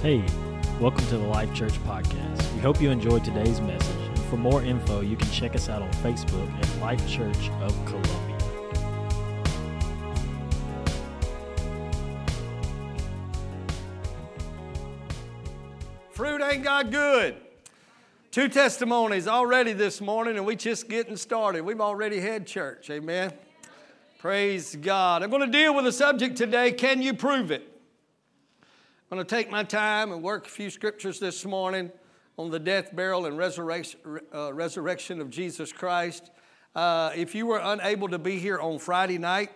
Hey, welcome to the Life Church Podcast. We hope you enjoyed today's message. And for more info, you can check us out on Facebook at Life Church of Columbia. Fruit ain't got good. Two testimonies already this morning, and we just getting started. We've already had church. Amen. Praise God. I'm going to deal with a subject today. Can you prove it? I'm going to take my time and work a few scriptures this morning on the death, burial, and resurrection, uh, resurrection of Jesus Christ. Uh, if you were unable to be here on Friday night,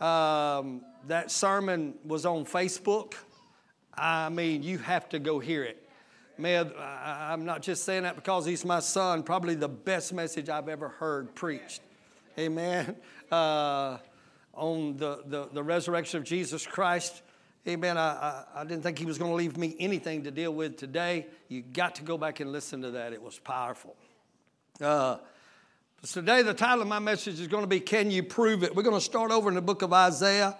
um, that sermon was on Facebook. I mean, you have to go hear it. I'm not just saying that because he's my son, probably the best message I've ever heard preached. Amen. Uh, on the, the, the resurrection of Jesus Christ. Amen. I, I, I, didn't think he was going to leave me anything to deal with today. You got to go back and listen to that. It was powerful. Uh, today, the title of my message is going to be Can You Prove It? We're going to start over in the book of Isaiah.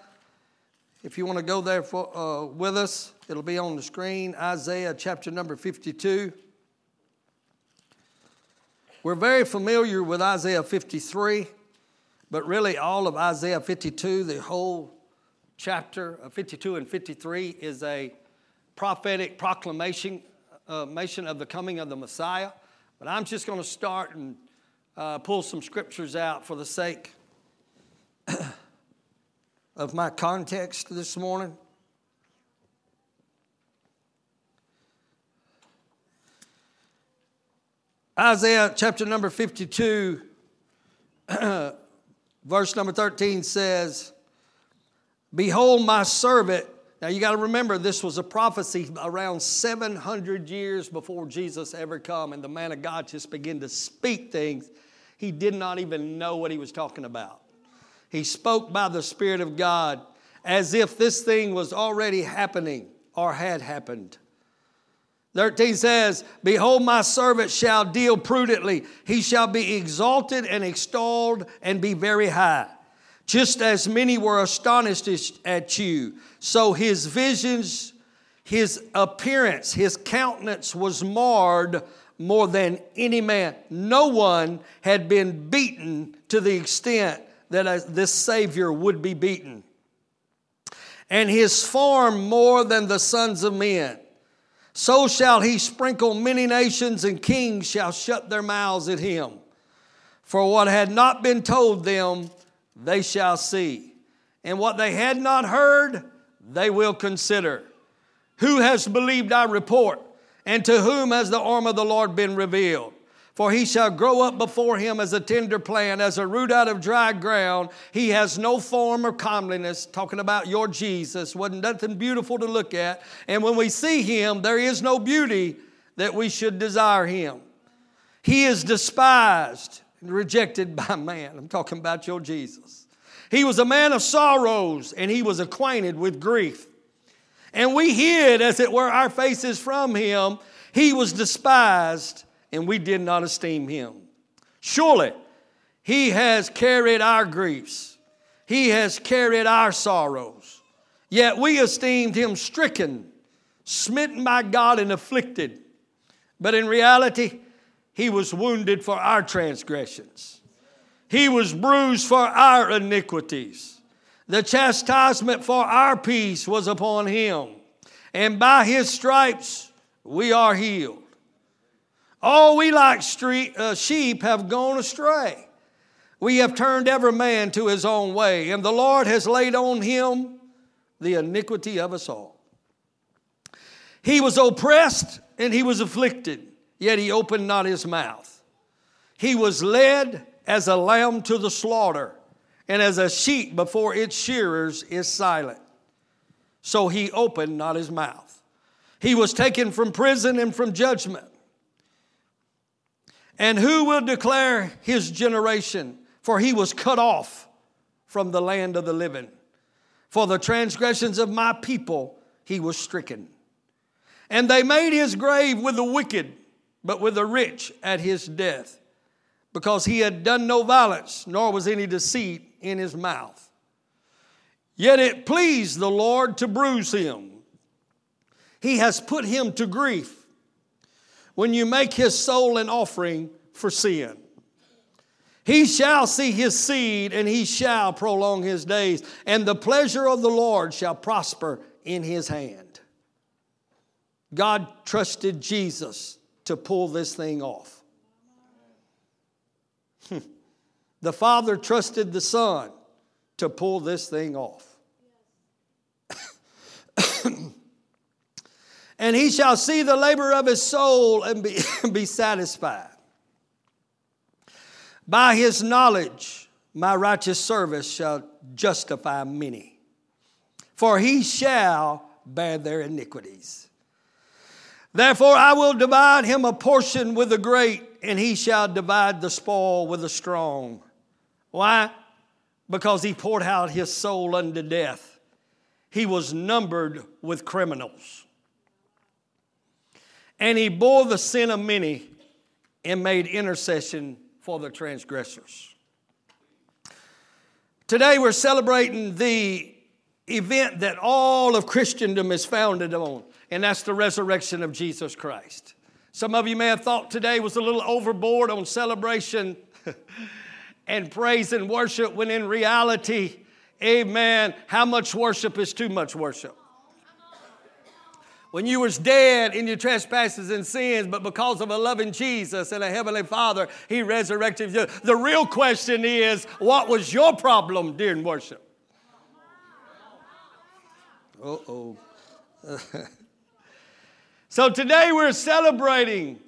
If you want to go there for, uh, with us, it'll be on the screen. Isaiah chapter number 52. We're very familiar with Isaiah 53, but really all of Isaiah 52, the whole chapter 52 and 53 is a prophetic proclamation uh, of the coming of the Messiah. But I'm just going to start and uh, pull some scriptures out for the sake of my context this morning. Isaiah chapter number 52, verse number 13 says, Behold, my servant. Now you got to remember, this was a prophecy around 700 years before Jesus ever come, and the man of God just began to speak things he did not even know what he was talking about. He spoke by the Spirit of God as if this thing was already happening or had happened. 13 says, Behold, my servant shall deal prudently. He shall be exalted and extolled and be very high. Just as many were astonished at you, so his visions, his appearance, his countenance was marred more than any man. No one had been beaten to the extent that this Savior would be beaten. And his form more than the sons of men. So shall he sprinkle many nations, and kings shall shut their mouths at him. For what had not been told them, they shall see. And what they had not heard, they will consider. Who has believed our report? And to whom has the arm of the Lord been revealed? For he shall grow up before him as a tender plant, as a root out of dry ground. He has no form or comeliness. Talking about your Jesus. Wasn't nothing beautiful to look at. And when we see him, there is no beauty that we should desire him. He is despised rejected by man. I'm talking about your Jesus. He was a man of sorrows and he was acquainted with grief. And we hid, as it were, our faces from him. He was despised and we did not esteem him. Surely he has carried our griefs, he has carried our sorrows. Yet we esteemed him stricken, smitten by God, and afflicted. But in reality, he was wounded for our transgressions, He was bruised for our iniquities. The chastisement for our peace was upon Him, and by His stripes we are healed. All we like street, uh, sheep have gone astray. We have turned every man to his own way, and the Lord has laid on him the iniquity of us all. He was oppressed and he was afflicted yet he opened not his mouth. He was led as a lamb to the slaughter, and as a sheep before its shearers is silent. So he opened not his mouth. He was taken from prison and from judgment. And who will declare his generation? For he was cut off from the land of the living. For the transgressions of my people he was stricken. And they made his grave with the wicked but with the rich at his death, because he had done no violence, nor was any deceit in his mouth. Yet it pleased the Lord to bruise him. he has put him to grief when you make his soul an offering for sin. He shall see his seed, and he shall prolong his days, and the pleasure of the Lord shall prosper in his hand. God trusted Jesus to pull this thing off. the Father trusted the Son to pull this thing off. and he shall see the labor of his soul and be, be satisfied. By his knowledge, my righteous service shall justify many, for he shall bear their iniquities. Therefore, I will divide him a portion with the great, and he shall divide the spoil with the strong. Why? Because he poured out his soul unto death. He was numbered with criminals. And he bore the sin of many and made intercession for the transgressors. Today we're celebrating the event that all of Christendom is founded on, and that's the resurrection of Jesus Christ. Some of you may have thought today was a little overboard on celebration and praise and worship, when in reality, amen, how much worship is too much worship? when you was dead in your trespasses and sins, but because of a loving Jesus and a heavenly Father, He resurrected you. The real question is, what was your problem during worship? Uh oh. so today we're celebrating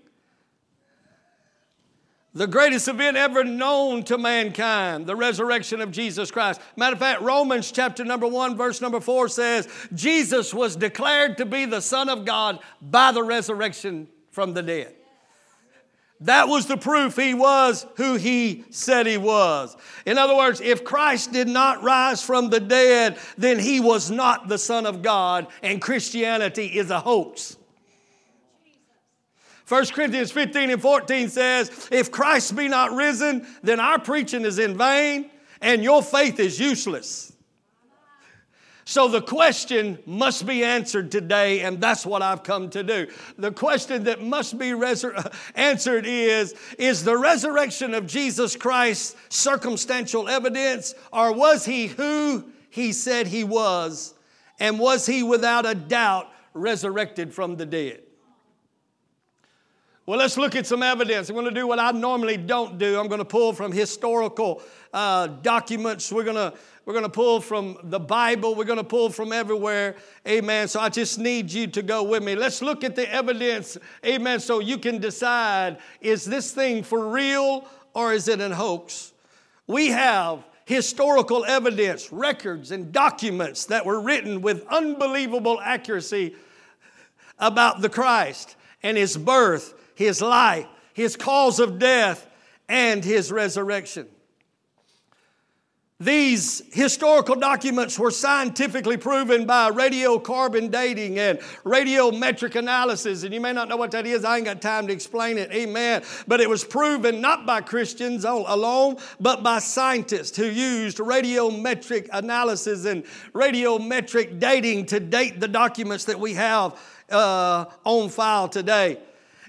the greatest event ever known to mankind, the resurrection of Jesus Christ. Matter of fact, Romans chapter number one, verse number four says, Jesus was declared to be the Son of God by the resurrection from the dead. That was the proof he was who he said he was. In other words, if Christ did not rise from the dead, then he was not the Son of God, and Christianity is a hoax. 1 Corinthians 15 and 14 says, If Christ be not risen, then our preaching is in vain and your faith is useless. So the question must be answered today, and that's what I've come to do. The question that must be resur- answered is Is the resurrection of Jesus Christ circumstantial evidence, or was he who he said he was? And was he without a doubt resurrected from the dead? Well, let's look at some evidence. I'm going to do what I normally don't do. I'm going to pull from historical uh, documents. We're going to we're going to pull from the Bible. We're going to pull from everywhere. Amen. So I just need you to go with me. Let's look at the evidence. Amen. So you can decide is this thing for real or is it an hoax? We have historical evidence, records, and documents that were written with unbelievable accuracy about the Christ and his birth his life, his cause of death, and his resurrection. These historical documents were scientifically proven by radiocarbon dating and radiometric analysis. And you may not know what that is. I ain't got time to explain it. Amen. But it was proven not by Christians alone, but by scientists who used radiometric analysis and radiometric dating to date the documents that we have uh, on file today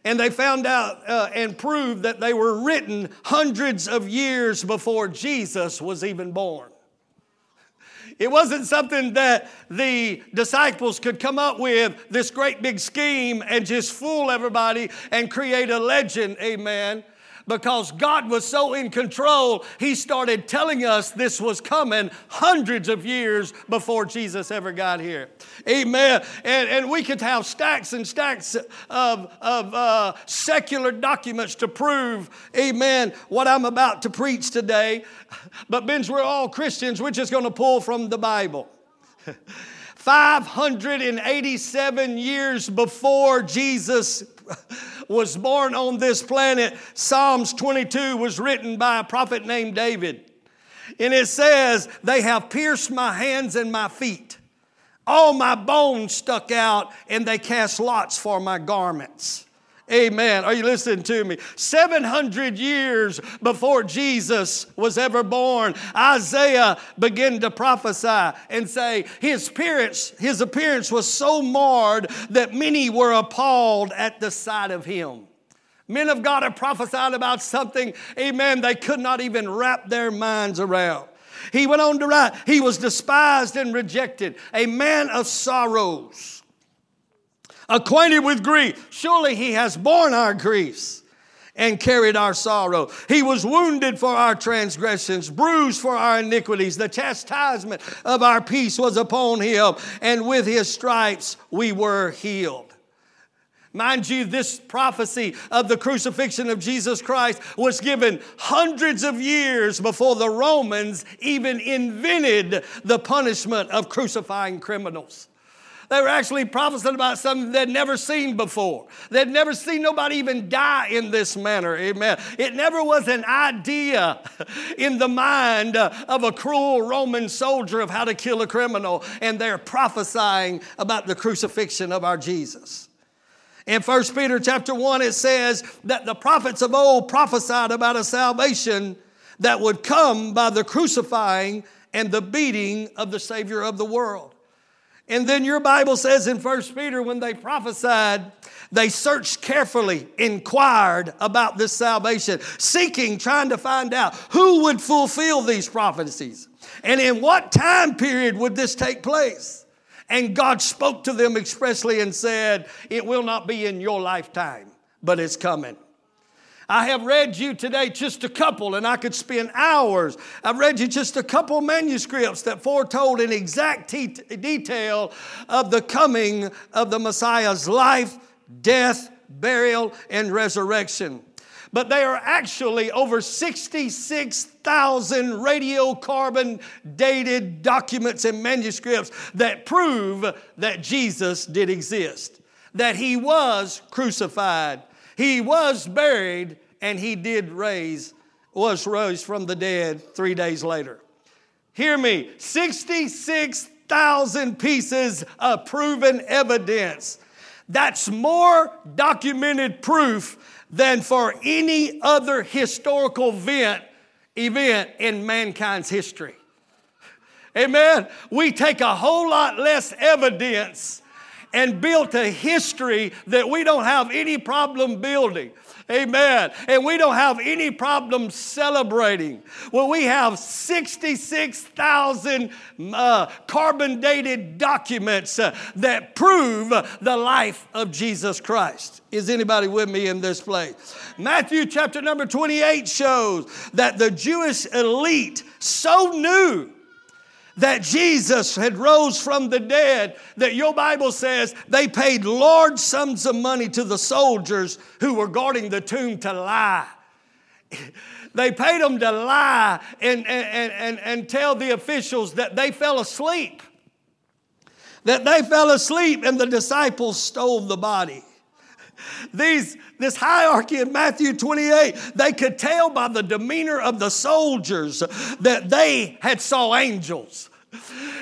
and they found out uh, and proved that they were written hundreds of years before Jesus was even born. It wasn't something that the disciples could come up with this great big scheme and just fool everybody and create a legend, amen because God was so in control, He started telling us this was coming hundreds of years before Jesus ever got here. Amen. And, and we could have stacks and stacks of, of uh, secular documents to prove, amen, what I'm about to preach today. But, Ben's, we're all Christians. We're just going to pull from the Bible. 587 years before Jesus was born on this planet, Psalms 22 was written by a prophet named David. And it says, They have pierced my hands and my feet. All my bones stuck out, and they cast lots for my garments. Amen. Are you listening to me? 700 years before Jesus was ever born, Isaiah began to prophesy and say his appearance, his appearance was so marred that many were appalled at the sight of him. Men of God have prophesied about something, amen, they could not even wrap their minds around. He went on to write, He was despised and rejected, a man of sorrows acquainted with grief. Surely he has borne our griefs and carried our sorrow. He was wounded for our transgressions, bruised for our iniquities. The chastisement of our peace was upon him, and with his stripes we were healed. Mind you, this prophecy of the crucifixion of Jesus Christ was given hundreds of years before the Romans even invented the punishment of crucifying criminals. They were actually prophesying about something they'd never seen before. They'd never seen nobody even die in this manner. Amen. It never was an idea in the mind uh, of a cruel Roman soldier of how to kill a criminal, and they're prophesying about the crucifixion of our Jesus. In 1 Peter chapter 1, it says that the prophets of old prophesied about a salvation that would come by the crucifying and the beating of the Savior of the world. And then your Bible says in 1 Peter, when they prophesied, they searched carefully, inquired about this salvation, seeking, trying to find out who would fulfill these prophecies and in what time period would this take place. And God spoke to them expressly and said, It will not be in your lifetime, but it's coming. I have read you today just a couple, and I could spend hours. I've read you just a couple manuscripts that foretold in exact te- detail of the coming of the Messiah's life, death, burial, and resurrection. But there are actually over 66,000 radiocarbon dated documents and manuscripts that prove that Jesus did exist, that he was crucified he was buried and he did raise, was raised from the dead three days later. Hear me 66,000 pieces of proven evidence. That's more documented proof than for any other historical event, event in mankind's history. Amen. We take a whole lot less evidence and built a history that we don't have any problem building. Amen. And we don't have any problem celebrating. Well, we have 66,000 uh, carbon dated documents uh, that prove the life of Jesus Christ. Is anybody with me in this place? Matthew chapter number 28 shows that the Jewish elite so knew that Jesus had rose from the dead, that your Bible says they paid large sums of money to the soldiers who were guarding the tomb to lie. they paid them to lie and, and, and, and tell the officials that they fell asleep. That they fell asleep and the disciples stole the body. These, this hierarchy in Matthew 28, they could tell by the demeanor of the soldiers that they had saw angels.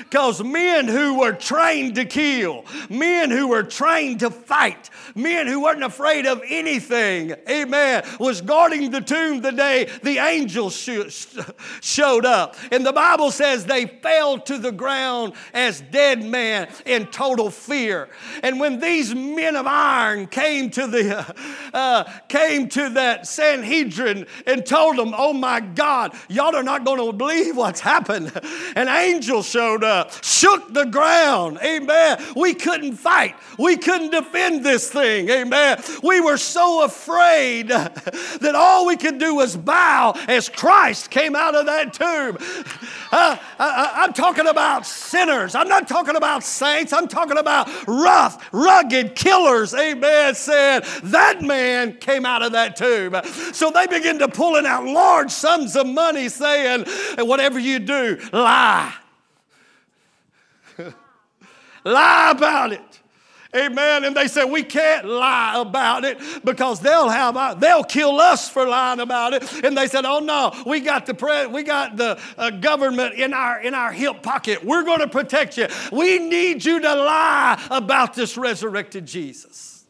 Because men who were trained to kill, men who were trained to fight, men who weren't afraid of anything, amen, was guarding the tomb the day the angels showed up. And the Bible says they fell to the ground as dead men in total fear. And when these men of iron came to the uh, came to that Sanhedrin and told them, "Oh my God, y'all are not going to believe what's happened," an angel showed up, shook the ground. Amen. We couldn't fight. We couldn't defend this thing. Amen. We were so afraid that all we could do was bow as Christ came out of that tomb. Uh, I, am talking about sinners. I'm not talking about saints. I'm talking about rough, rugged killers. Amen. Said that man came out of that tomb. So they begin to pulling out large sums of money, saying, "Whatever you do, lie." Lie about it. Amen. And they said, we can't lie about it because they'll have uh, they'll kill us for lying about it. And they said, oh no, we got the pre- we got the uh, government in our in our hip pocket. We're going to protect you. We need you to lie about this resurrected Jesus.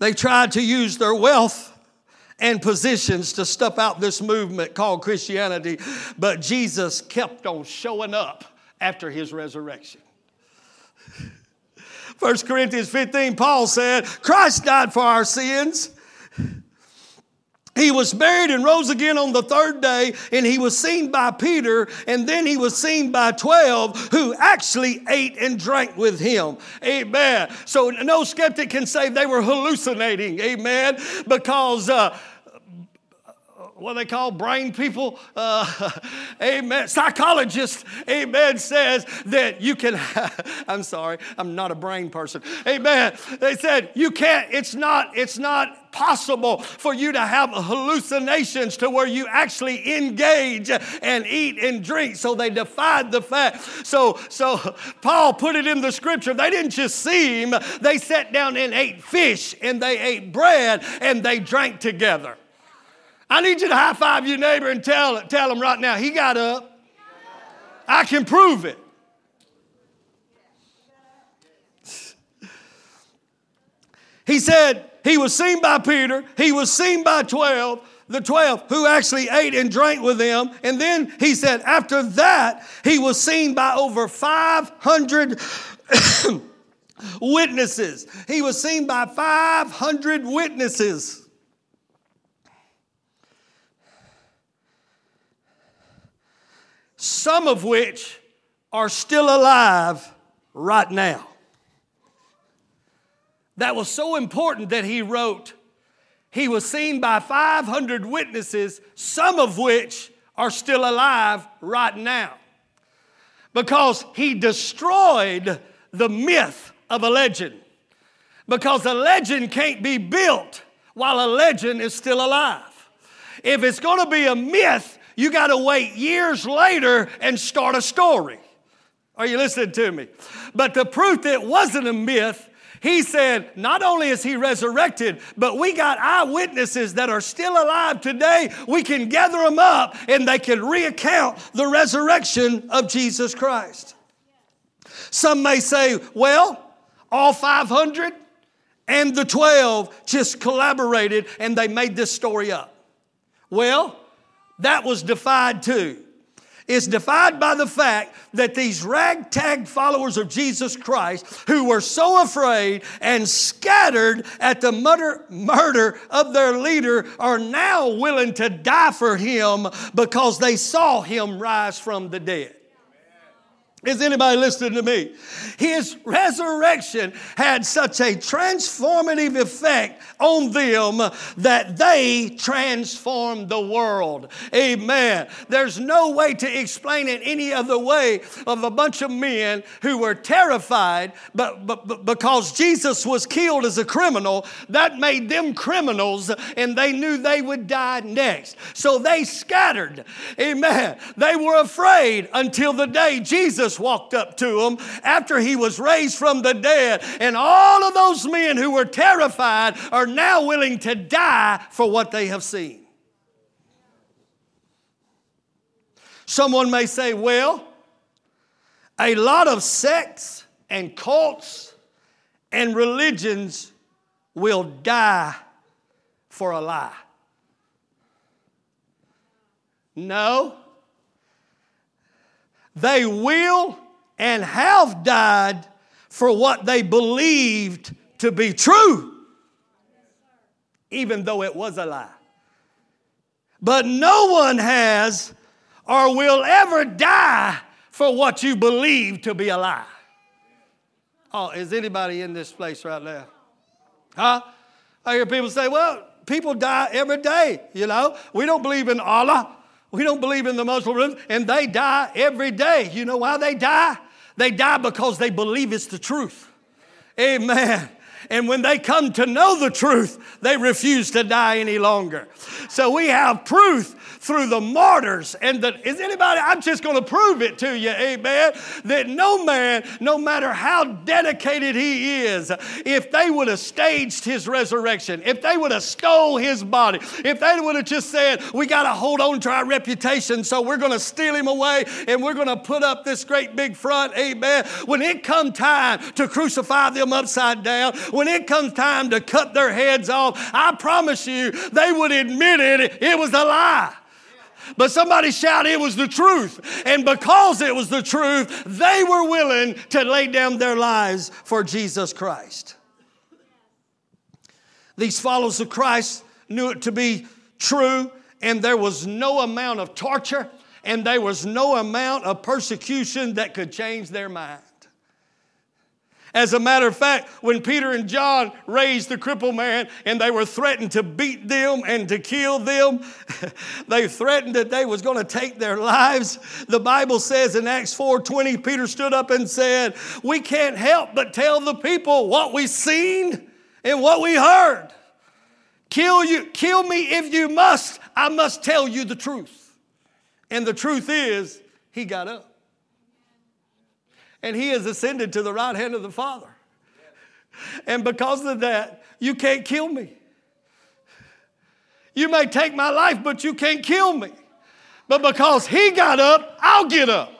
They tried to use their wealth and positions to stuff out this movement called Christianity, but Jesus kept on showing up after his resurrection. 1 Corinthians 15, Paul said, Christ died for our sins. He was buried and rose again on the third day, and he was seen by Peter, and then he was seen by 12 who actually ate and drank with him. Amen. So no skeptic can say they were hallucinating. Amen. Because uh, what they call brain people, uh, amen, psychologist, amen, says that you can, I'm sorry, I'm not a brain person, amen. They said you can't, it's not, it's not possible for you to have hallucinations to where you actually engage and eat and drink. So they defied the fact. So, so Paul put it in the scripture. They didn't just see him, they sat down and ate fish and they ate bread and they drank together. I need you to high five your neighbor and tell, tell him right now, he got up. I can prove it. He said he was seen by Peter, he was seen by 12, the 12 who actually ate and drank with them. And then he said, after that, he was seen by over 500 witnesses. He was seen by 500 witnesses. Some of which are still alive right now. That was so important that he wrote, He was seen by 500 witnesses, some of which are still alive right now. Because he destroyed the myth of a legend. Because a legend can't be built while a legend is still alive. If it's going to be a myth, you got to wait years later and start a story. Are you listening to me? But the proof that it wasn't a myth, he said, not only is he resurrected, but we got eyewitnesses that are still alive today. We can gather them up and they can recount the resurrection of Jesus Christ. Some may say, well, all 500 and the 12 just collaborated and they made this story up. Well, that was defied too. It's defied by the fact that these ragtag followers of Jesus Christ, who were so afraid and scattered at the murder, murder of their leader, are now willing to die for him because they saw him rise from the dead. Is anybody listening to me? His resurrection had such a transformative effect on them that they transformed the world. Amen. There's no way to explain it any other way of a bunch of men who were terrified, but, but, but because Jesus was killed as a criminal, that made them criminals and they knew they would die next. So they scattered. Amen. They were afraid until the day Jesus Jesus walked up to them after he was raised from the dead. And all of those men who were terrified are now willing to die for what they have seen. Someone may say, well, a lot of sects and cults and religions will die for a lie. No, they will and have died for what they believed to be true, even though it was a lie. But no one has or will ever die for what you believe to be a lie. Oh, is anybody in this place right now? Huh? I hear people say, well, people die every day, you know. We don't believe in Allah. We don't believe in the Muslim religion, and they die every day. You know why they die? They die because they believe it's the truth. Amen. And when they come to know the truth, they refuse to die any longer. So we have proof through the martyrs and the, is anybody, I'm just going to prove it to you, amen, that no man, no matter how dedicated he is, if they would have staged his resurrection, if they would have stole his body, if they would have just said, we got to hold on to our reputation, so we're going to steal him away and we're going to put up this great big front, amen. When it come time to crucify them upside down, when it comes time to cut their heads off, I promise you, they would admit it, it was a lie. But somebody shout, it was the truth. And because it was the truth, they were willing to lay down their lives for Jesus Christ. These followers of Christ knew it to be true, and there was no amount of torture and there was no amount of persecution that could change their mind. As a matter of fact, when Peter and John raised the crippled man and they were threatened to beat them and to kill them, they threatened that they was going to take their lives. The Bible says in Acts 4:20, Peter stood up and said, "We can't help but tell the people what we seen and what we heard. Kill you, kill me if you must. I must tell you the truth." And the truth is, he got up and he has ascended to the right hand of the Father. And because of that, you can't kill me. You may take my life, but you can't kill me. But because he got up, I'll get up.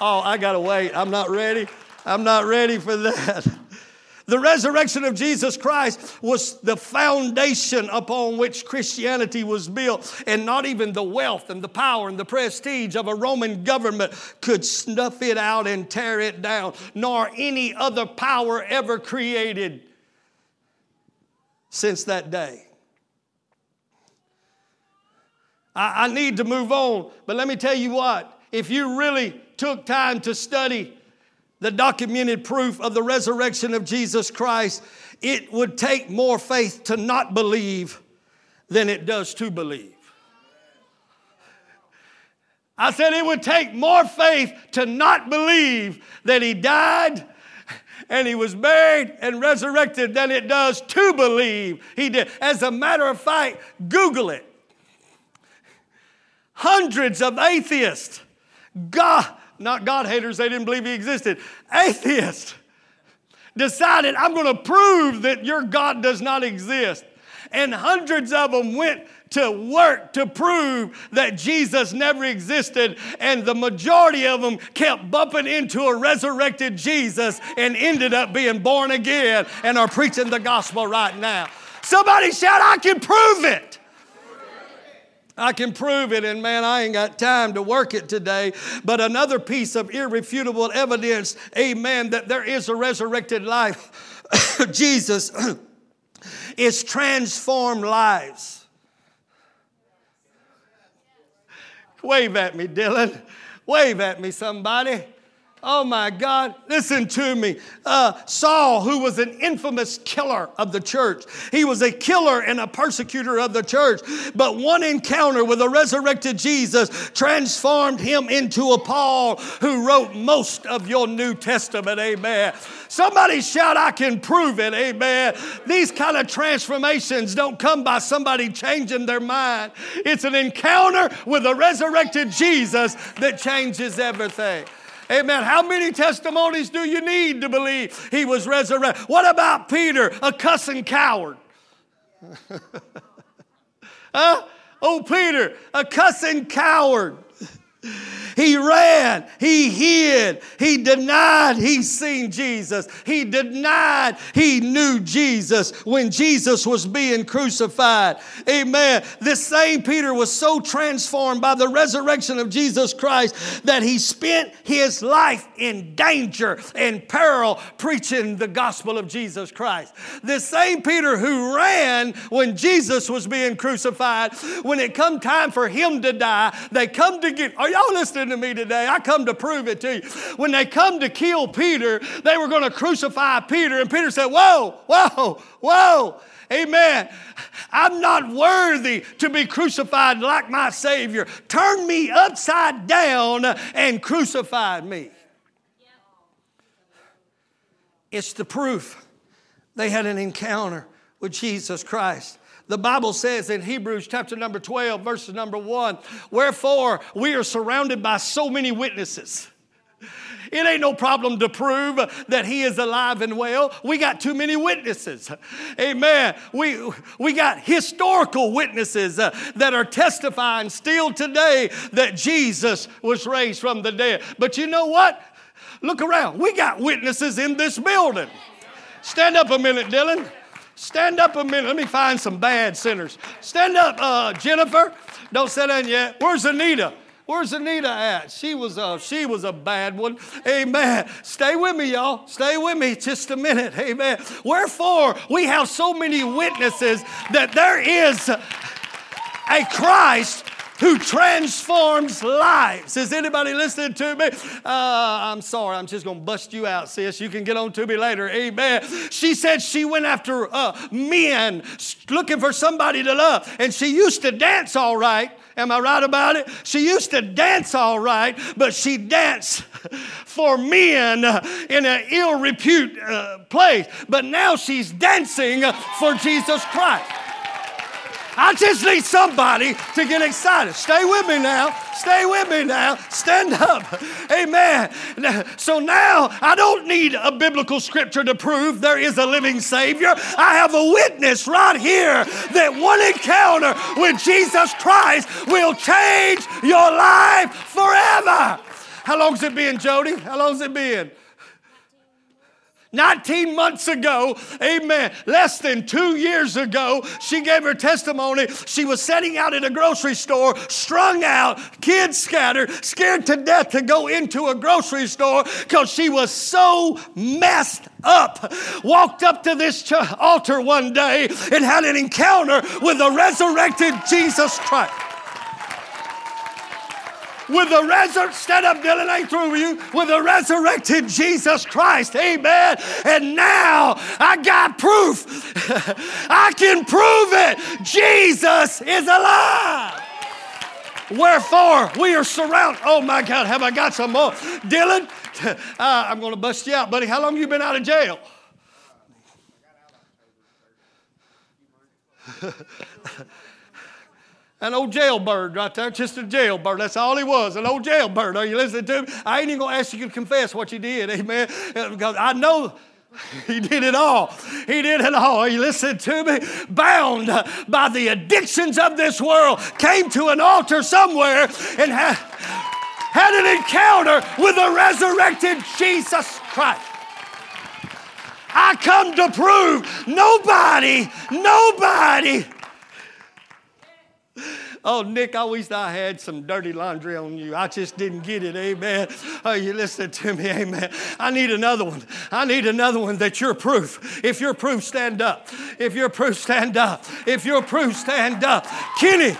Oh, I got to wait. I'm not ready. I'm not ready for that. The resurrection of Jesus Christ was the foundation upon which Christianity was built, and not even the wealth and the power and the prestige of a Roman government could snuff it out and tear it down, nor any other power ever created since that day. I, need to move on, but let me tell you what, if you really took time to study the documented proof of the resurrection of Jesus Christ, it would take more faith to not believe than it does to believe. I said it would take more faith to not believe that he died and he was buried and resurrected than it does to believe he did. As a matter of fact, Google it. Hundreds of atheists, God, not God haters, they didn't believe he existed, atheists decided, I'm going to prove that your God does not exist. And hundreds of them went to work to prove that Jesus never existed, and the majority of them kept bumping into a resurrected Jesus and ended up being born again and are preaching the gospel right now. Somebody shout, I can prove it. I can prove it, and man, I ain't got time to work it today. But another piece of irrefutable evidence, amen, that there is a resurrected life. Jesus is transformed lives. Wave at me, Dylan. Wave at me, somebody. Oh my God, listen to me. Uh, Saul, who was an infamous killer of the church, he was a killer and a persecutor of the church. But one encounter with a resurrected Jesus transformed him into a Paul who wrote most of your New Testament. Amen. Somebody shout, I can prove it. Amen. These kind of transformations don't come by somebody changing their mind, it's an encounter with a resurrected Jesus that changes everything. Amen. How many testimonies do you need to believe he was resurrected? What about Peter, a cussing coward? huh? Oh, Peter, a cussing coward. He ran, he hid, he denied he seen Jesus. He denied he knew Jesus when Jesus was being crucified. Amen. This same Peter was so transformed by the resurrection of Jesus Christ that he spent his life in danger and peril preaching the gospel of Jesus Christ. This same Peter who ran when Jesus was being crucified, when it come time for him to die, they come to get, are y'all listening? To me today. I come to prove it to you. When they come to kill Peter, they were going to crucify Peter, and Peter said, Whoa, whoa, whoa. Amen. I'm not worthy to be crucified like my Savior. Turn me upside down and crucify me. It's the proof they had an encounter with Jesus Christ. The Bible says in Hebrews chapter number 12, verses number 1 Wherefore we are surrounded by so many witnesses. It ain't no problem to prove that he is alive and well. We got too many witnesses. Amen. We, we got historical witnesses uh, that are testifying still today that Jesus was raised from the dead. But you know what? Look around. We got witnesses in this building. Stand up a minute, Dylan. Stand up a minute. Let me find some bad sinners. Stand up, uh, Jennifer. Don't sit down yet. Where's Anita? Where's Anita at? She was a, she was a bad one. Amen. Stay with me, y'all. Stay with me just a minute. Amen. Wherefore, we have so many witnesses that there is a Christ who transforms lives. Is anybody listening to me? Uh, I'm sorry, I'm just going to bust you out, sis. You can get on to me later. Amen. She said she went after uh, men looking for somebody to love, and she used to dance all right. Am I right about it? She used to dance all right, but she danced for men in an ill repute uh, place. But now she's dancing for Jesus Christ. I just need somebody to get excited. Stay with me now. Stay with me now. Stand up. Amen. So now I don't need a biblical scripture to prove there is a living Savior. I have a witness right here that one encounter with Jesus Christ will change your life forever. How long's it been, Jody? How long's it been? 19 months ago, amen, less than two years ago, she gave her testimony. She was setting out at a grocery store, strung out, kids scattered, scared to death to go into a grocery store because she was so messed up. Walked up to this altar one day and had an encounter with the resurrected Jesus Christ with the resurrected, through you, with the resurrected Jesus Christ. Amen. And now I got proof. I can prove it. Jesus is alive. Wherefore we are surrounded. Oh my God, have I got some more? Dylan, uh, I'm going to bust you out, buddy. How long you been out of jail? An old jailbird right there, just a jailbird. That's all he was, an old jailbird. Are you listening to me? I ain't even to ask you to confess what you did, amen, uh, because I know he did it all. He did it all. Are you listening to me? Bound by the addictions of this world, came to an altar somewhere and had, had an encounter with the resurrected Jesus Christ. I come to prove nobody, nobody Oh, Nick, I wish I had some dirty laundry on you. I just didn't get it. Amen. Oh, you listen to me. Amen. I need another one. I need another one that you're proof. If you're proof, stand up. If you're proof, stand up. If you're proof, stand up. Kenny.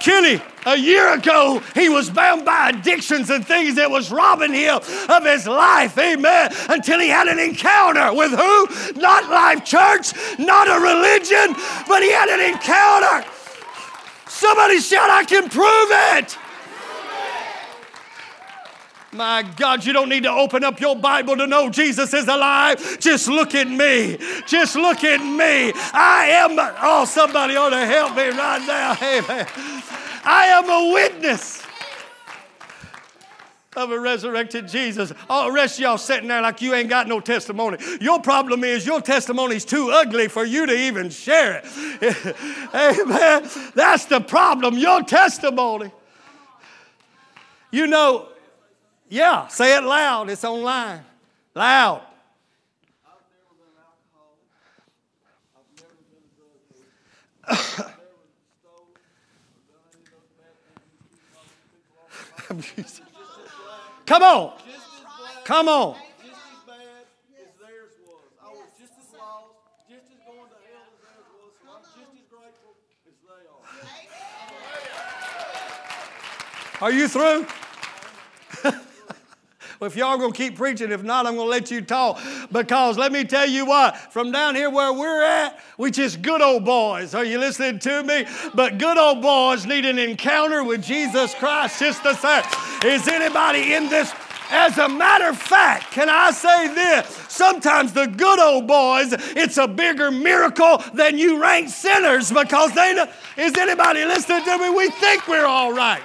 Kenny, a year ago, he was bound by addictions and things that was robbing him of his life. Amen. Until he had an encounter with who? Not Life Church, not a religion, but he had an encounter Somebody shout, I can prove it. My God, you don't need to open up your Bible to know Jesus is alive. Just look at me. Just look at me. I am, oh, somebody ought to help me right now. Amen. I am a witness of a resurrected Jesus. All the rest of y'all sitting there like you ain't got no testimony. Your problem is your testimony's too ugly for you to even share it. Amen. That's the problem, your testimony. You know, yeah, say it loud. It's online. Loud. Come on. Come on. Are you through? If y'all gonna keep preaching, if not, I'm gonna let you talk. Because let me tell you what, from down here where we're at, we just good old boys. Are you listening to me? But good old boys need an encounter with Jesus Christ just the. Is anybody in this As a matter of fact, can I say this? Sometimes the good old boys, it's a bigger miracle than you rank sinners because they know. Is anybody listening to me? We think we're all right.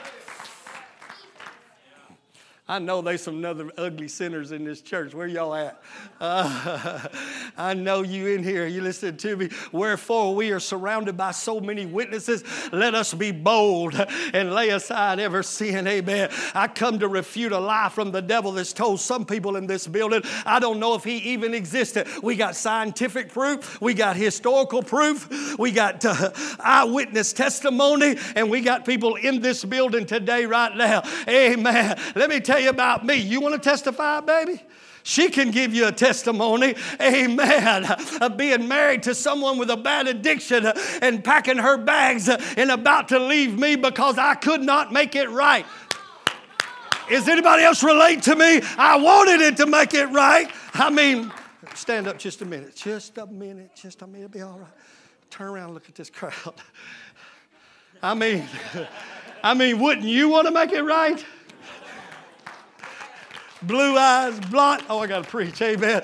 I know there's some other ugly sinners in this church. Where y'all at? Uh, I know you in here. You listen to me. Wherefore we are surrounded by so many witnesses. Let us be bold and lay aside every sin. Amen. I come to refute a lie from the devil that's told some people in this building. I don't know if he even existed. We got scientific proof. We got historical proof. We got uh, eyewitness testimony, and we got people in this building today right now. Amen. Let me tell you about me. You want to testify, baby? She can give you a testimony, amen, of being married to someone with a bad addiction and packing her bags and about to leave me because I could not make it right. Is anybody else relate to me? I wanted it to make it right. I mean, stand up just a minute, just a minute, just a minute, it'll be all right. Turn around and look at this crowd. I mean, I mean, wouldn't you want to make it right? Blue eyes, blonde. Oh, I got to preach. Amen.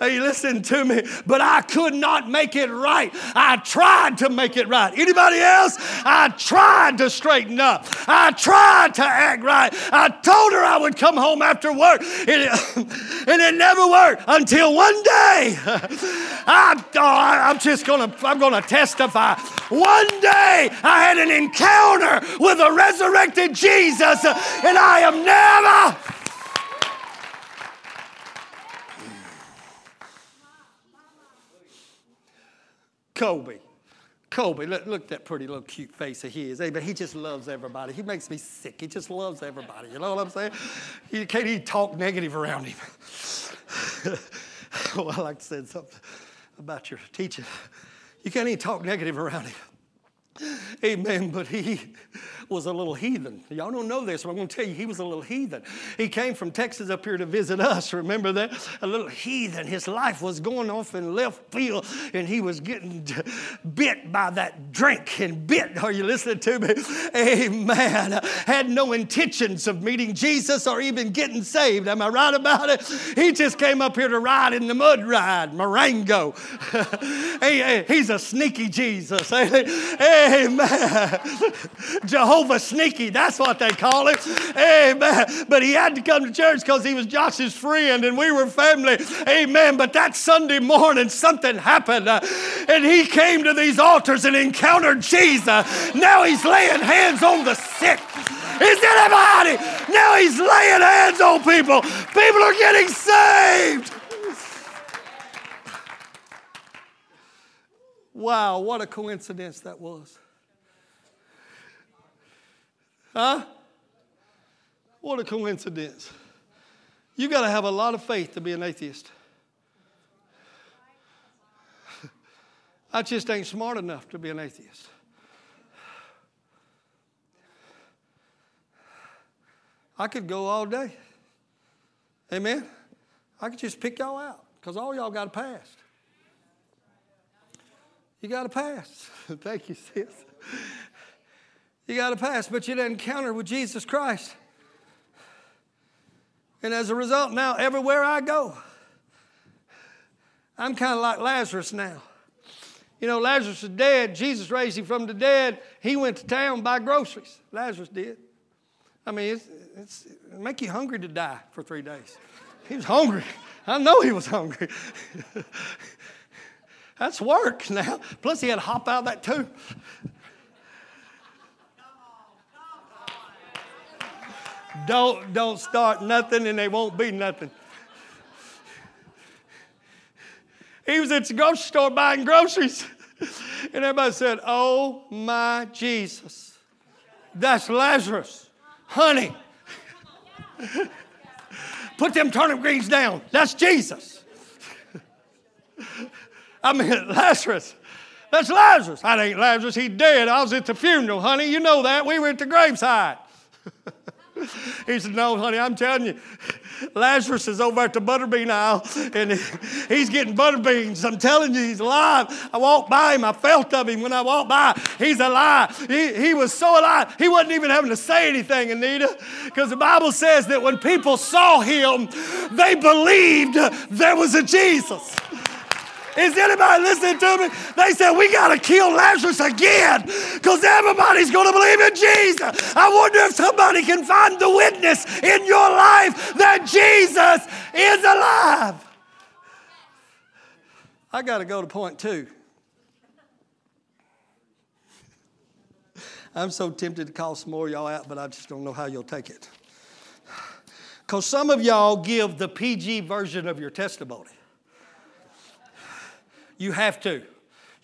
Hey, listen to me, but I could not make it right. I tried to make it right. Anybody else? I tried to straighten up. I tried to act right. I told her I would come home after work, and it, and it never worked until one day. I, oh, I'm just gonna, I'm gonna testify. One day I had an encounter with a resurrected Jesus, and I am never Kobe. Kobe, look, look at that pretty little cute face of his. Hey, but he just loves everybody. He makes me sick. He just loves everybody. You know what I'm saying? You can't even talk negative around him. well, I like to say something about your teaching. You can't even talk negative around him. Amen. But he was a little heathen. Y'all don't know this, but I'm going to tell you, he was a little heathen. He came from Texas up here to visit us. Remember that? A little heathen. His life was going off in left field, and he was getting bit by that drink and bit. Are you listening to me? Amen. Had no intentions of meeting Jesus or even getting saved. Am I right about it? He just came up here to ride in the mud ride, Marengo. hey, he's a sneaky Jesus. Amen. Jehovah Sneaky. That's what they call him. Amen. But he had to come to church because he was Josh's friend and we were family. Amen. But that Sunday morning, something happened. Uh, and he came to these altars and encountered Jesus. Now he's laying hands on the sick. Is anybody? Now he's laying hands on people. People are getting saved. Wow, what a coincidence that was. Huh? What a coincidence. You got to have a lot of faith to be an atheist. I just ain't smart enough to be an atheist. I could go all day. Amen. I could just pick y'all out because all y'all got a past. You got a pass. Thank you, sis. You got to pass, but you didn't encounter with Jesus Christ. And as a result, now everywhere I go, I'm kind of like Lazarus now. You know, Lazarus is dead. Jesus raised him from the dead. He went to town buy groceries. Lazarus did. I mean, it's, it's it make you hungry to die for three days. He was hungry. I know he was hungry. That's work now. Plus, he had to hop out of that tomb. Don't, don't start nothing and they won't be nothing. He was at the grocery store buying groceries. And everybody said, Oh my Jesus. That's Lazarus. Honey. Put them turnip greens down. That's Jesus. I mean, Lazarus. That's Lazarus. I ain't Lazarus. He's dead. I was at the funeral, honey. You know that. We were at the graveside. he said, No, honey, I'm telling you, Lazarus is over at the butterbean aisle and he's getting butterbeans. I'm telling you, he's alive. I walked by him. I felt of him when I walked by. He's alive. He, he was so alive. He wasn't even having to say anything, Anita, because the Bible says that when people saw him, they believed there was a Jesus. Is anybody listening to me? They said, We got to kill Lazarus again because everybody's going to believe in Jesus. I wonder if somebody can find the witness in your life that Jesus is alive. I got to go to point two. I'm so tempted to call some more y'all out, but I just don't know how you'll take it. Because some of y'all give the PG version of your testimony. You have to.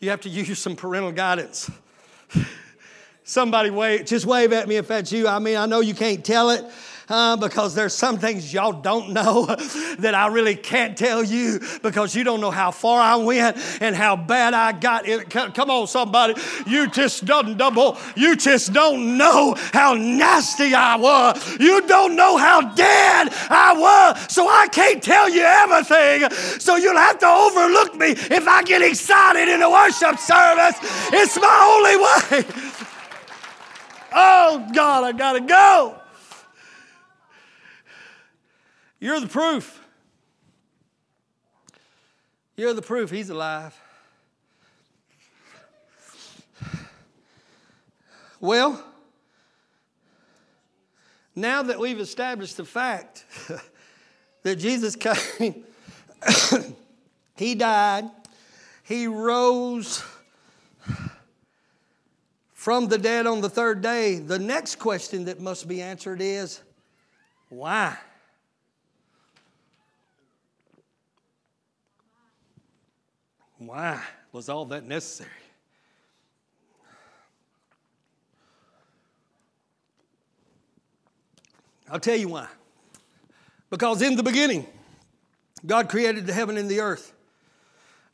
You have to use some parental guidance. Somebody wave, just wave at me if that's you. I mean, I know you can't tell it, uh, because there's some things y'all don't know that I really can't tell you because you don't know how far I went and how bad I got. It. Come on, somebody. You just don't double. You just don't know how nasty I was. You don't know how dead I was. So I can't tell you everything. So you'll have to overlook me if I get excited in a worship service. It's my only way. Oh, God, I got to go. You're the proof. You're the proof he's alive. Well, now that we've established the fact that Jesus came, he died, he rose from the dead on the third day, the next question that must be answered is why? Why was all that necessary? I'll tell you why. Because in the beginning, God created the heaven and the earth.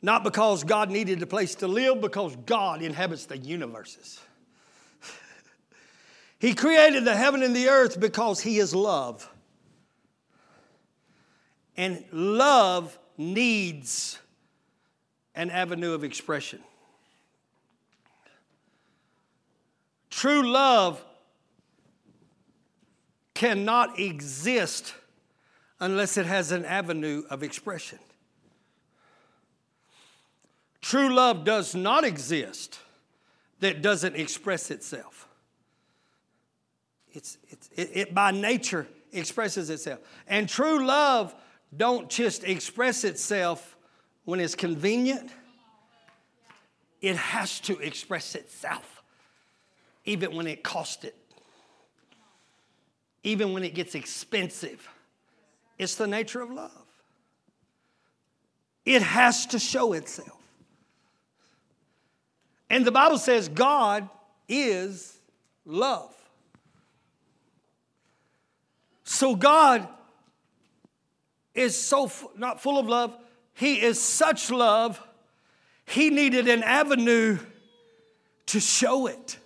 Not because God needed a place to live, because God inhabits the universes. he created the heaven and the earth because He is love. And love needs an avenue of expression. True love cannot exist unless it has an avenue of expression. True love does not exist that doesn't express itself. It's, it's, it, it by nature expresses itself. And true love don't just express itself when it's convenient, it has to express itself, even when it costs it, even when it gets expensive. It's the nature of love. It has to show itself. And the Bible says God is love. So God is so not full of love, he is such love, he needed an avenue to show it,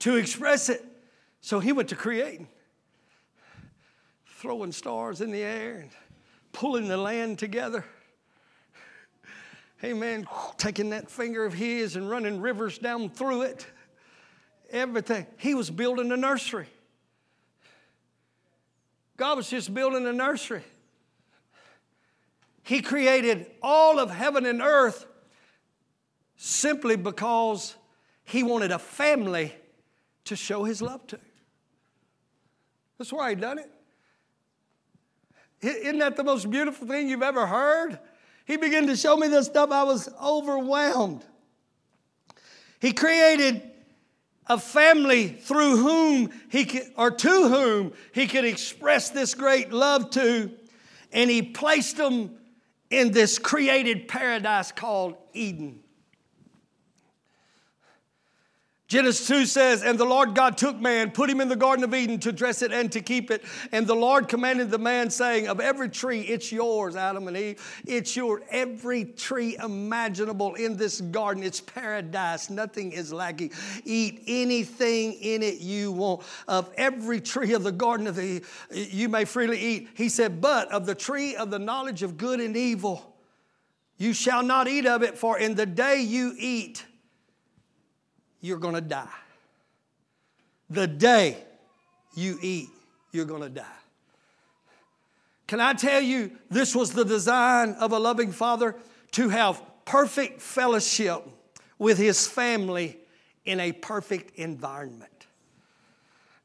to express it. So he went to creating, throwing stars in the air and pulling the land together. Amen. Taking that finger of his and running rivers down through it. Everything. He was building a nursery. God was just building a nursery. He created all of heaven and earth simply because He wanted a family to show His love to. That's why He done it. Isn't that the most beautiful thing you've ever heard? He began to show me this stuff. I was overwhelmed. He created a family through whom he could, or to whom he could express this great love to, and he placed them in this created paradise called Eden. Genesis 2 says, And the Lord God took man, put him in the Garden of Eden to dress it and to keep it. And the Lord commanded the man, saying, Of every tree, it's yours, Adam and Eve. It's your every tree imaginable in this garden. It's paradise. Nothing is lacking. Eat anything in it you want. Of every tree of the garden of the you may freely eat. He said, But of the tree of the knowledge of good and evil, you shall not eat of it, for in the day you eat, you're going to die. The day you eat, you're going to die. Can I tell you, this was the design of a loving father to have perfect fellowship with his family in a perfect environment.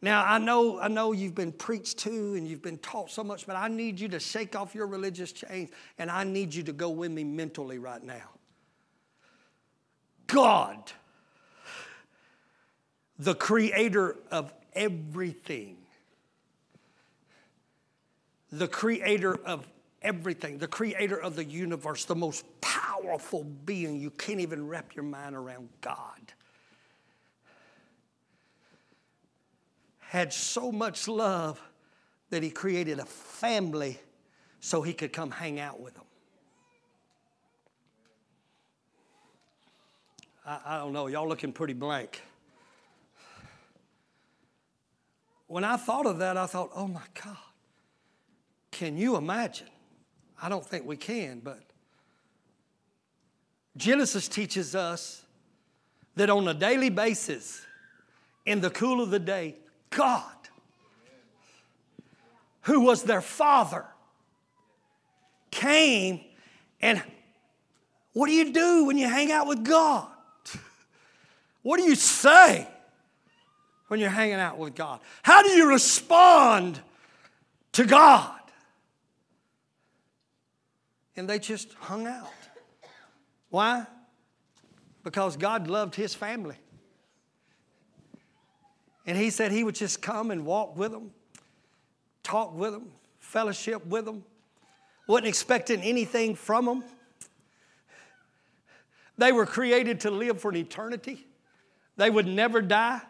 Now, I know, I know you've been preached to and you've been taught so much, but I need you to shake off your religious chains and I need you to go with me mentally right now. God the creator of everything. The creator of everything, the creator of the universe, the most powerful being. You can't even wrap your mind around God. Had so much love that he created a family so he could come hang out with them. I, I don't know, y'all looking pretty blank. When I thought of that, I thought, oh my God, can you imagine? I don't think we can, but Genesis teaches us that on a daily basis, in the cool of the day, God, who was their father, came and what do you do when you hang out with God? What do you say? When you're hanging out with God? How do you respond to God? And they just hung out. Why? Because God loved his family. And he said he would just come and walk with them, talk with them, fellowship with them, wasn't expecting anything from them. They were created to live for an eternity. They would never die.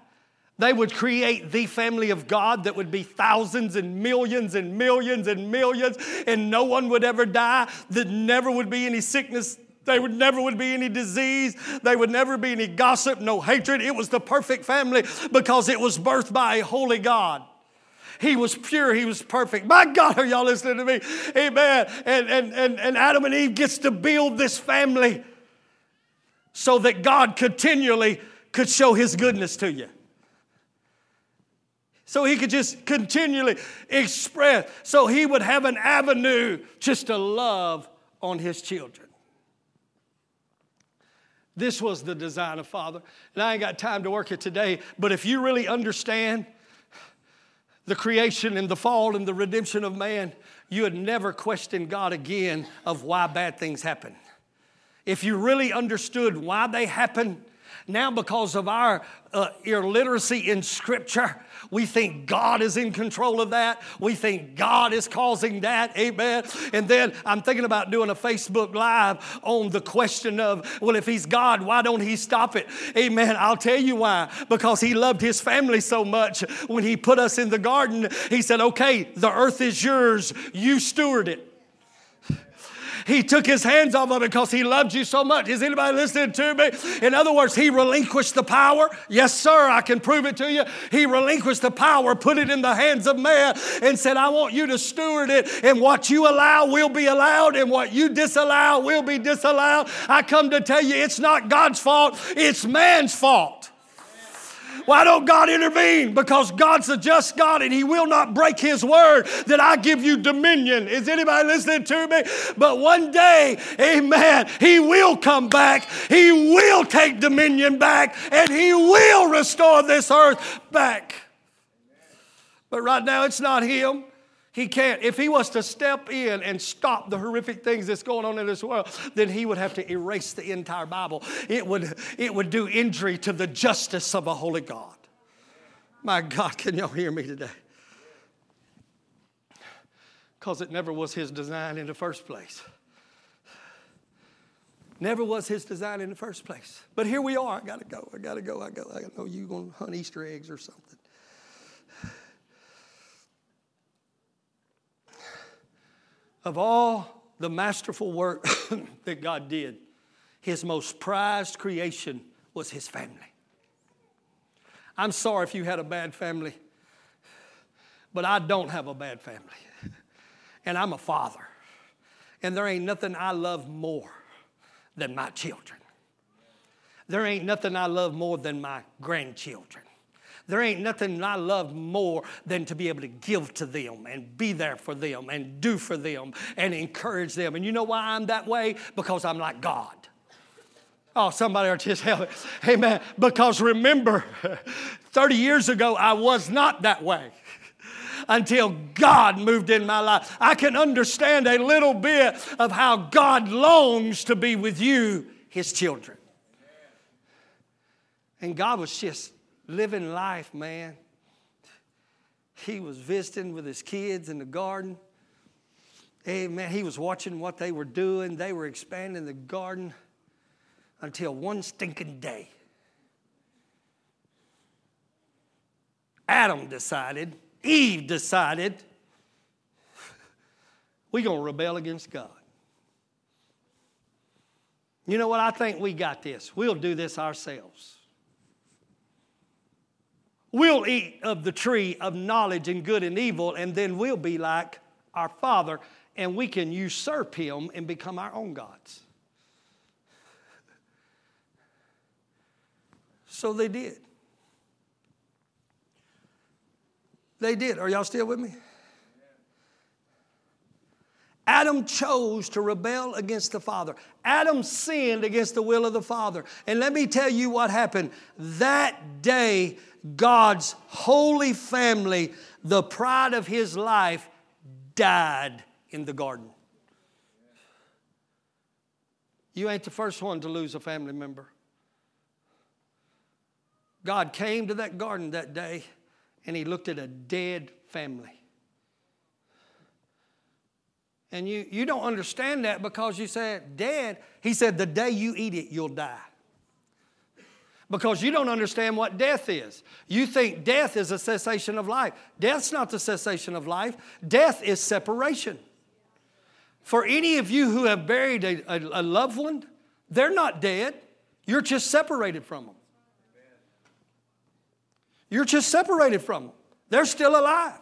They would create the family of God that would be thousands and millions and millions and millions, and no one would ever die, that never would be any sickness. There would never would be any disease. There would never be any gossip, no hatred. It was the perfect family because it was birthed by a holy God. He was pure. He was perfect. My God, are y'all listening to me? Amen. And, and, and, and Adam and Eve gets to build this family so that God continually could show his goodness to you so he could just continually express, so he would have an avenue just to love on his children. This was the design of Father. And I ain't got time to work it today, but if you really understand the creation and the fall and the redemption of man, you would never question God again of why bad things happen. If you really understood why they happen, now, because of our uh, illiteracy in Scripture, we think God is in control of that. We think God is causing that. Amen. And then I'm thinking about doing a Facebook Live on the question of, well, if He's God, why don't He stop it? Amen. I'll tell you why. Because He loved His family so much. When He put us in the garden, He said, okay, the earth is yours, you steward it. He took his hands off of it because he loved you so much. Is anybody listening to me? In other words, he relinquished the power. Yes, sir, I can prove it to you. He relinquished the power, put it in the hands of man, and said, I want you to steward it. And what you allow will be allowed, and what you disallow will be disallowed. I come to tell you, it's not God's fault, it's man's fault. Why don't God intervene? Because God's a just God and He will not break His word that I give you dominion. Is anybody listening to me? But one day, amen, He will come back. He will take dominion back and He will restore this earth back. But right now, it's not Him. He can't. If he was to step in and stop the horrific things that's going on in this world, then he would have to erase the entire Bible. It would, it would do injury to the justice of a holy God. My God, can y'all hear me today? Because it never was his design in the first place. Never was his design in the first place. But here we are. I gotta go. I gotta go. I go. I know you're gonna hunt Easter eggs or something. Of all the masterful work that God did, his most prized creation was his family. I'm sorry if you had a bad family, but I don't have a bad family. And I'm a father. And there ain't nothing I love more than my children. There ain't nothing I love more than my grandchildren. There ain't nothing I love more than to be able to give to them and be there for them and do for them and encourage them. And you know why I'm that way? Because I'm like God. Oh, somebody or just help. Amen. Because remember, 30 years ago, I was not that way until God moved in my life. I can understand a little bit of how God longs to be with you, his children. And God was just living life, man. He was visiting with his kids in the garden. Amen. He was watching what they were doing. They were expanding the garden until one stinking day. Adam decided Eve decided we're going to rebel against God. You know what? I think we got this. We'll do this ourselves. We'll eat of the tree of knowledge and good and evil, and then we'll be like our Father, and we can usurp Him and become our own gods. So they did. They did. Are y'all still with me? Adam chose to rebel against the Father. Adam sinned against the will of the Father. And let me tell you what happened. That day, God's holy family, the pride of his life, died in the garden. You ain't the first one to lose a family member. God came to that garden that day and he looked at a dead family. And you, you don't understand that because you said, Dead. He said, The day you eat it, you'll die. Because you don't understand what death is. You think death is a cessation of life. Death's not the cessation of life, death is separation. For any of you who have buried a, a, a loved one, they're not dead, you're just separated from them. You're just separated from them. They're still alive.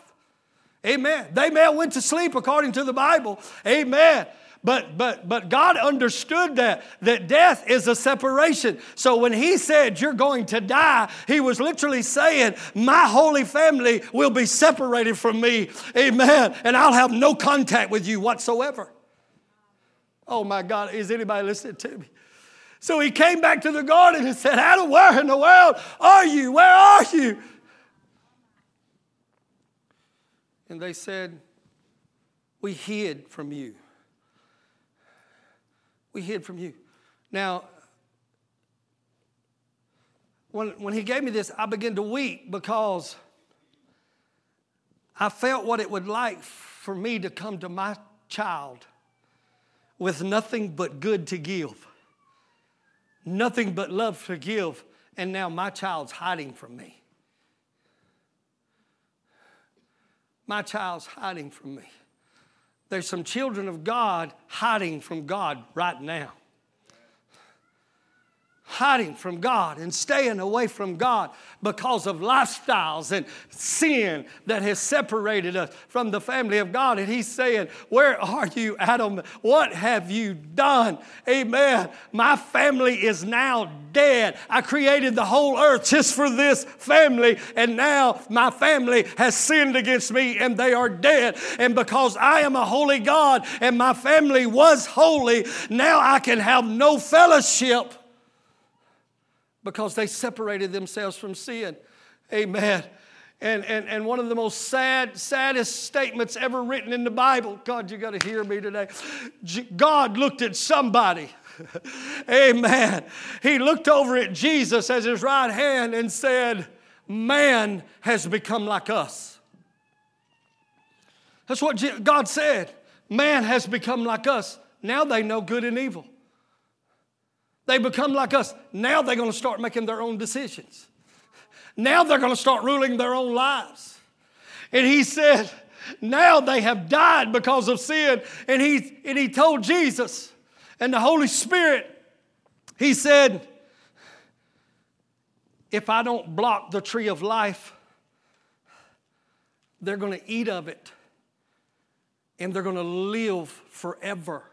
Amen. They may have went to sleep according to the Bible. Amen. But but but God understood that that death is a separation. So when he said you're going to die, he was literally saying my holy family will be separated from me. Amen. And I'll have no contact with you whatsoever. Oh my God, is anybody listening to me? So he came back to the garden and said, Adam, where in the world are you? Where are you? And they said, We hid from you. We hid from you. Now, when, when he gave me this, I began to weep because I felt what it would like for me to come to my child with nothing but good to give nothing but love to give, and now my child's hiding from me. My child's hiding from me. There's some children of God hiding from God right now hiding from God and staying away from God because of lifestyles and sin that has separated us from the family of God. And he's saying, Where are you, Adam? What have you done? Amen. My family is now dead. I created the whole earth just for this family, and now my family has sinned against me and they are dead. And because I am a holy God and my family was holy, now I can have no fellowship because they separated themselves from sin. Amen. And, and, and one of the most sad, saddest statements ever written in the Bible, God, you got to hear me today. God looked at somebody. Amen. He looked over at Jesus as his right hand and said, Man has become like us. That's what God said. Man has become like us. Now they know good and evil. They become like us. Now they're going to start making their own decisions. Now they're going to start ruling their own lives. And he said, now they have died because of sin. And he, and he told Jesus and the Holy Spirit, he said, if I don't block the tree of life, they're going to eat of it and they're going to live forever.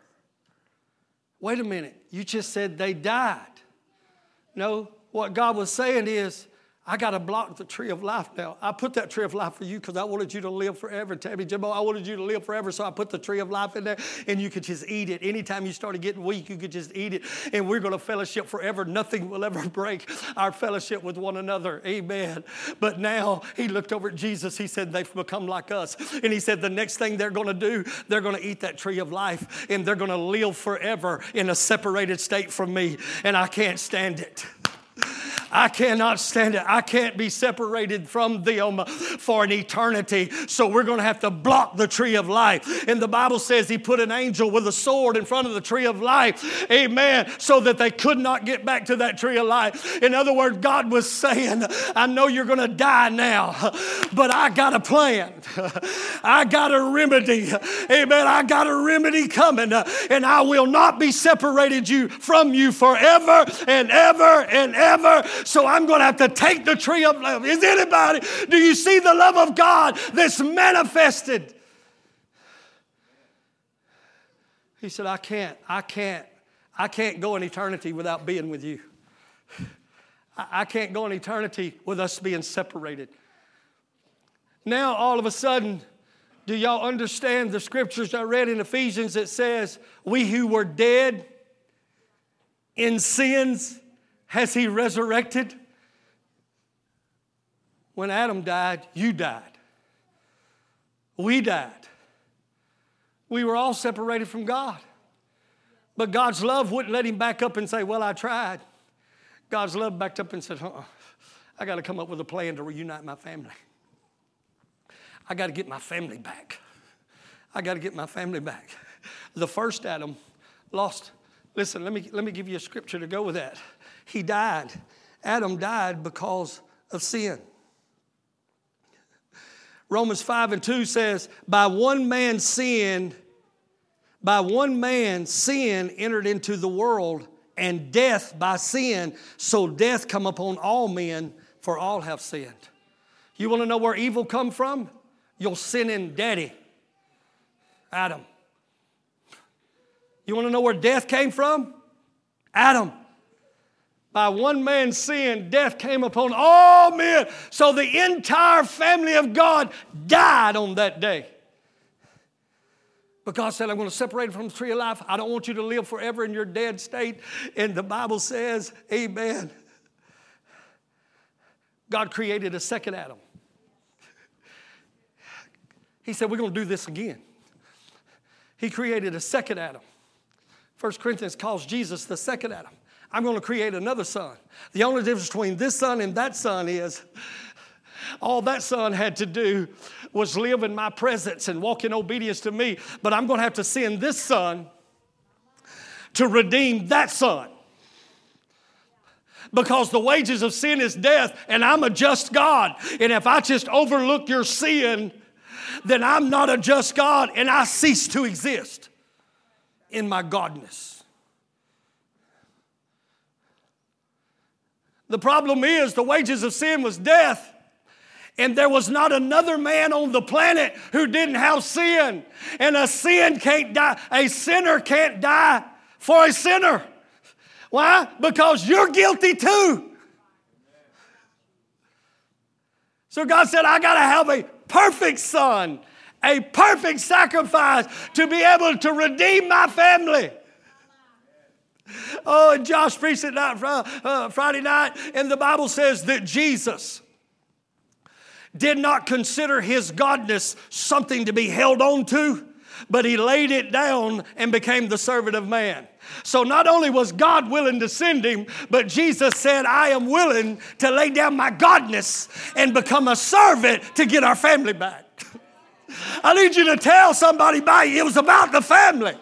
Wait a minute, you just said they died. No, what God was saying is, I got to block the tree of life now. I put that tree of life for you because I wanted you to live forever. Tammy Jimbo, I wanted you to live forever, so I put the tree of life in there and you could just eat it. Anytime you started getting weak, you could just eat it. And we're going to fellowship forever. Nothing will ever break our fellowship with one another. Amen. But now he looked over at Jesus. He said, They've become like us. And he said, The next thing they're going to do, they're going to eat that tree of life and they're going to live forever in a separated state from me. And I can't stand it. I cannot stand it. I can't be separated from them for an eternity. So we're going to have to block the tree of life. And the Bible says he put an angel with a sword in front of the tree of life. Amen. So that they could not get back to that tree of life. In other words, God was saying, I know you're going to die now, but I got a plan. I got a remedy. Amen. I got a remedy coming, and I will not be separated you from you forever and ever and ever so I'm going to have to take the tree of love. Is anybody, do you see the love of God that's manifested? He said, I can't, I can't, I can't go in eternity without being with you. I can't go in eternity with us being separated. Now, all of a sudden, do y'all understand the scriptures I read in Ephesians that says, We who were dead in sins has he resurrected? When Adam died, you died. We died. We were all separated from God. But God's love wouldn't let him back up and say, Well, I tried. God's love backed up and said, uh-uh, I got to come up with a plan to reunite my family. I got to get my family back. I got to get my family back. The first Adam lost. Listen, let me, let me give you a scripture to go with that. He died. Adam died because of sin. Romans 5 and 2 says, By one man sin, by one man sin entered into the world, and death by sin. So death come upon all men, for all have sinned. You want to know where evil come from? Your sinning daddy, Adam. You want to know where death came from? Adam by one man's sin, death came upon all men. So the entire family of God died on that day. But God said, I'm going to separate from the tree of life. I don't want you to live forever in your dead state. And the Bible says, Amen. God created a second Adam. He said, We're going to do this again. He created a second Adam. First Corinthians calls Jesus the second Adam. I'm going to create another son. The only difference between this son and that son is all that son had to do was live in my presence and walk in obedience to me. But I'm going to have to send this son to redeem that son. Because the wages of sin is death, and I'm a just God. And if I just overlook your sin, then I'm not a just God and I cease to exist in my godness. The problem is the wages of sin was death. And there was not another man on the planet who didn't have sin. And a sin can't die, a sinner can't die for a sinner. Why? Because you're guilty too. So God said, I got to have a perfect son, a perfect sacrifice to be able to redeem my family. Oh, and Josh preached it night, uh, Friday night, and the Bible says that Jesus did not consider his godness something to be held on to, but he laid it down and became the servant of man. So not only was God willing to send him, but Jesus said, I am willing to lay down my godness and become a servant to get our family back. I need you to tell somebody by. It was about the family.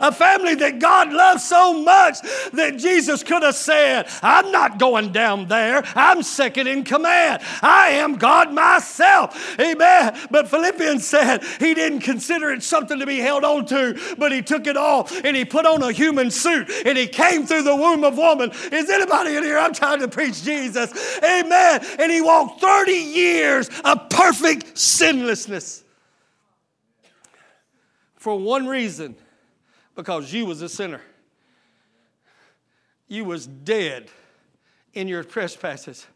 A family that God loved so much that Jesus could have said, I'm not going down there. I'm second in command. I am God myself. Amen. But Philippians said he didn't consider it something to be held on to, but he took it off and he put on a human suit and he came through the womb of woman. Is anybody in here? I'm trying to preach Jesus. Amen. And he walked 30 years of perfect sinlessness for one reason because you was a sinner. You was dead in your trespasses.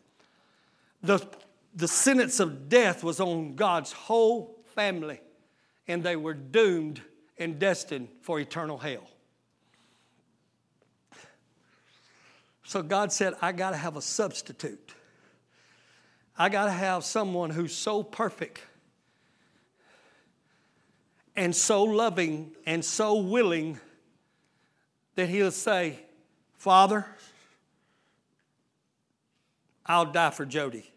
The, the sentence of death was on god's whole family and they were doomed and destined for eternal hell. So god said i got to have a substitute. I got to have someone who's so perfect and so loving and so willing that he'll say, Father, I'll die for Jody.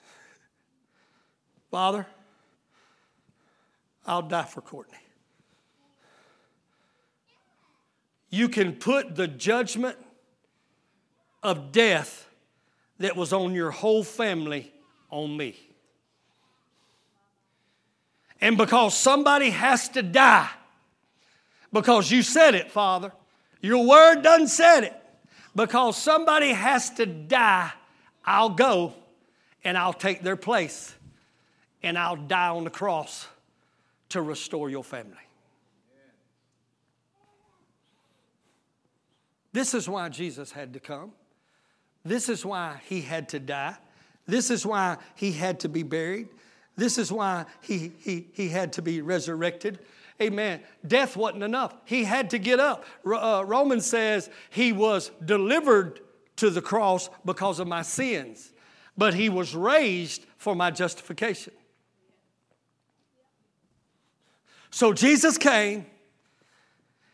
Father, I'll die for Courtney. You can put the judgment of death that was on your whole family on me. And because somebody has to die, because you said it, Father, your word doesn't said it. Because somebody has to die, I'll go and I'll take their place and I'll die on the cross to restore your family. This is why Jesus had to come. This is why he had to die. This is why he had to be buried. This is why he, he, he had to be resurrected. Amen. Death wasn't enough. He had to get up. Uh, Romans says he was delivered to the cross because of my sins, but he was raised for my justification. So Jesus came.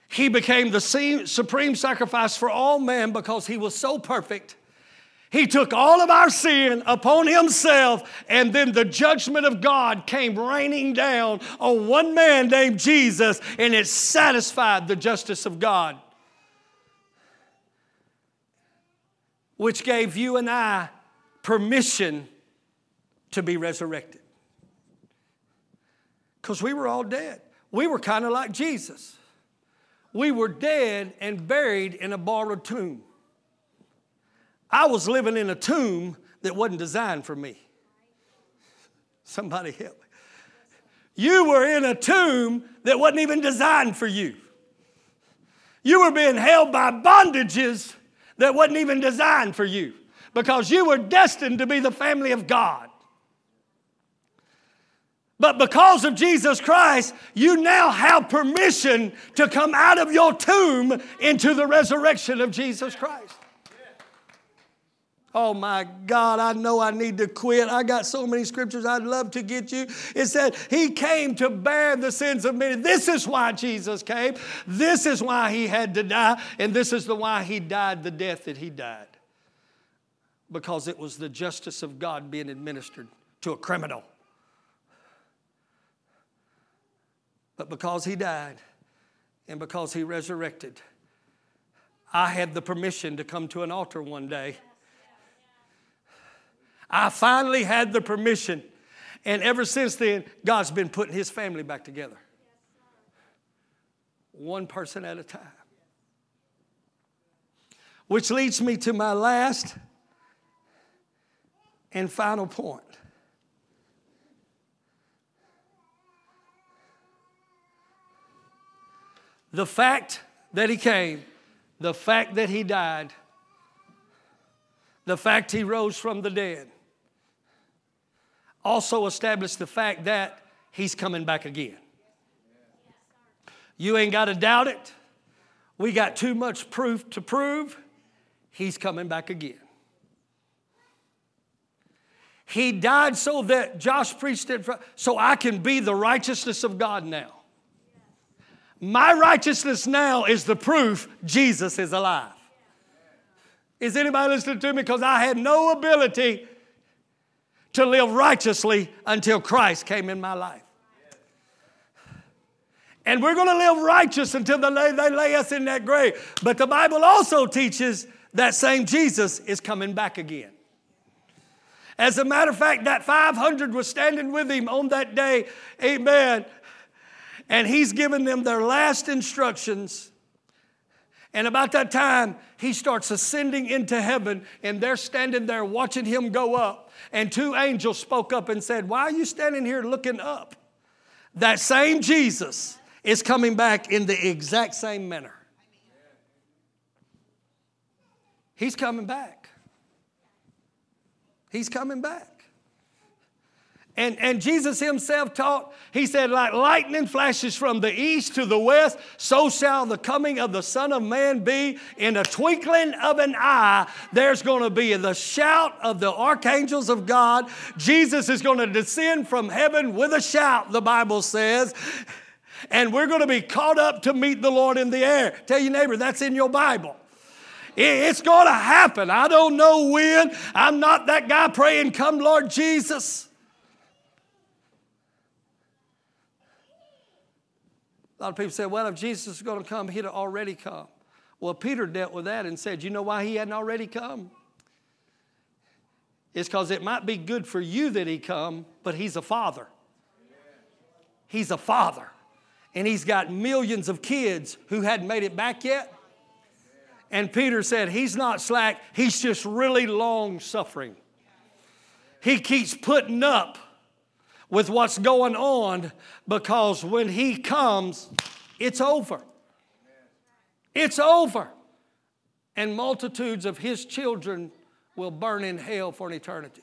He became the supreme sacrifice for all men because he was so perfect he took all of our sin upon himself, and then the judgment of God came raining down on one man named Jesus, and it satisfied the justice of God, which gave you and I permission to be resurrected. Because we were all dead. We were kind of like Jesus. We were dead and buried in a borrowed tomb. I was living in a tomb that wasn't designed for me. Somebody help me. You were in a tomb that wasn't even designed for you. You were being held by bondages that wasn't even designed for you because you were destined to be the family of God. But because of Jesus Christ, you now have permission to come out of your tomb into the resurrection of Jesus Christ. Oh my God, I know I need to quit. I got so many scriptures I'd love to get you. It said, He came to bear the sins of many. This is why Jesus came. This is why He had to die. And this is the why He died the death that He died. Because it was the justice of God being administered to a criminal. But because He died and because He resurrected, I had the permission to come to an altar one day I finally had the permission. And ever since then, God's been putting his family back together. One person at a time. Which leads me to my last and final point. The fact that he came, the fact that he died, the fact he rose from the dead, also established the fact that he's coming back again. You ain't got to doubt it. We got too much proof to prove he's coming back again. He died so that Josh preached it, so I can be the righteousness of God now. My righteousness now is the proof Jesus is alive. Is anybody listening to me? Because I had no ability to live righteously until Christ came in my life. And we're going to live righteous until they lay, they lay us in that grave. But the Bible also teaches that same Jesus is coming back again. As a matter of fact, that 500 was standing with him on that day, amen. And he's giving them their last instructions. And about that time, he starts ascending into heaven, and they're standing there watching him go up. And two angels spoke up and said, Why are you standing here looking up? That same Jesus is coming back in the exact same manner. He's coming back. He's coming back. And, and Jesus himself taught, he said, like lightning flashes from the east to the west, so shall the coming of the Son of Man be. In a twinkling of an eye, there's going to be the shout of the archangels of God. Jesus is going to descend from heaven with a shout, the Bible says. And we're going to be caught up to meet the Lord in the air. Tell your neighbor, that's in your Bible. It's going to happen. I don't know when. I'm not that guy praying, Come, Lord Jesus. A lot of people say, well, if Jesus is going to come, he'd already come. Well, Peter dealt with that and said, you know why he hadn't already come? It's because it might be good for you that he come, but he's a father. He's a father. And he's got millions of kids who hadn't made it back yet. And Peter said, He's not slack, he's just really long suffering. He keeps putting up with what's going on because when He comes, it's over. It's over. And multitudes of His children will burn in hell for an eternity.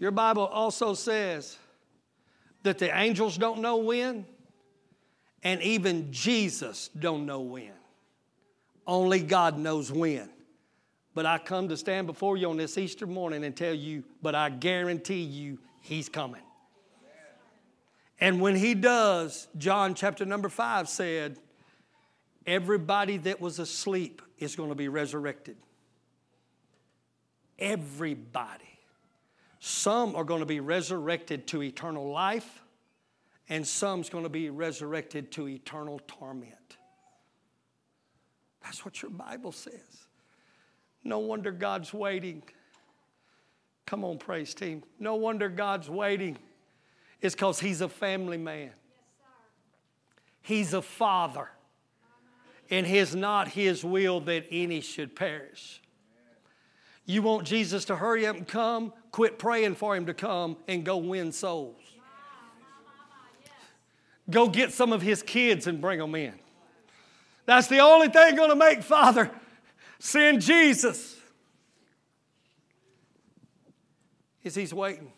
Your Bible also says that the angels don't know when, and even Jesus don't know when. Only God knows when. But I come to stand before you on this Easter morning and tell you, but I guarantee you, He's coming. And when He does, John chapter number five said, everybody that was asleep is going to be resurrected. Everybody. Some are going to be resurrected to eternal life, and some's going to be resurrected to eternal torment. That's what your Bible says. No wonder God's waiting. Come on, praise team. No wonder God's waiting. It's because He's a family man. He's a father. And it's not His will that any should perish. You want Jesus to hurry up and come? Quit praying for Him to come and go win souls. Go get some of His kids and bring them in. That's the only thing going to make Father Send Jesus. Is He's waiting.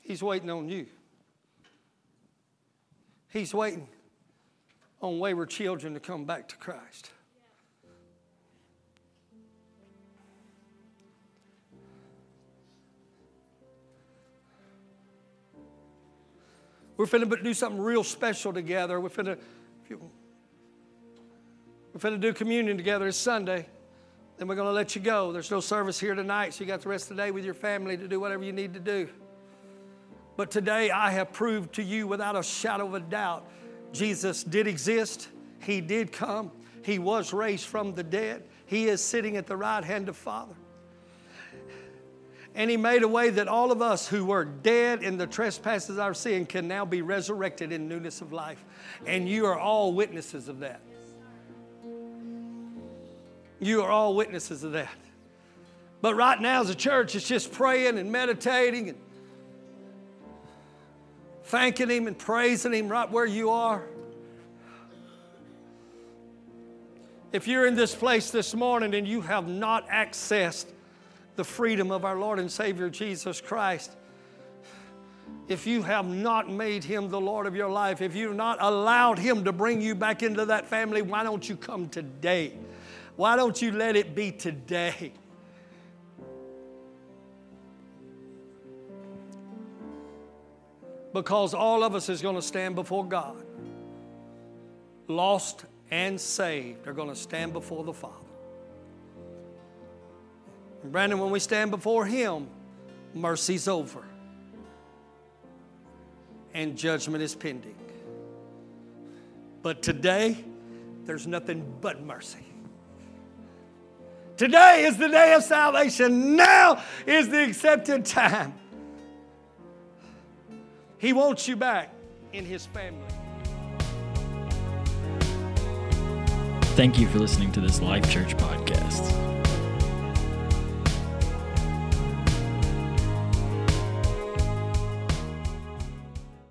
He's waiting on you. He's waiting on wayward children to come back to Christ. We're finna do something real special together. We're finna, we're going to do communion together. It's Sunday. Then we're going to let you go. There's no service here tonight, so you got the rest of the day with your family to do whatever you need to do. But today I have proved to you without a shadow of a doubt Jesus did exist, He did come, He was raised from the dead, He is sitting at the right hand of Father. And He made a way that all of us who were dead in the trespasses of our sin can now be resurrected in newness of life. And you are all witnesses of that. You are all witnesses of that. But right now, as a church, it's just praying and meditating and thanking Him and praising Him right where you are. If you're in this place this morning and you have not accessed the freedom of our Lord and Savior Jesus Christ, if you have not made Him the Lord of your life, if you've not allowed Him to bring you back into that family, why don't you come today? Why don't you let it be today? Because all of us is going to stand before God. Lost and saved are going to stand before the Father. Brandon, when we stand before Him, mercy's over and judgment is pending. But today, there's nothing but mercy. Today is the day of salvation. Now is the accepted time. He wants you back in His family. Thank you for listening to this Life Church podcast.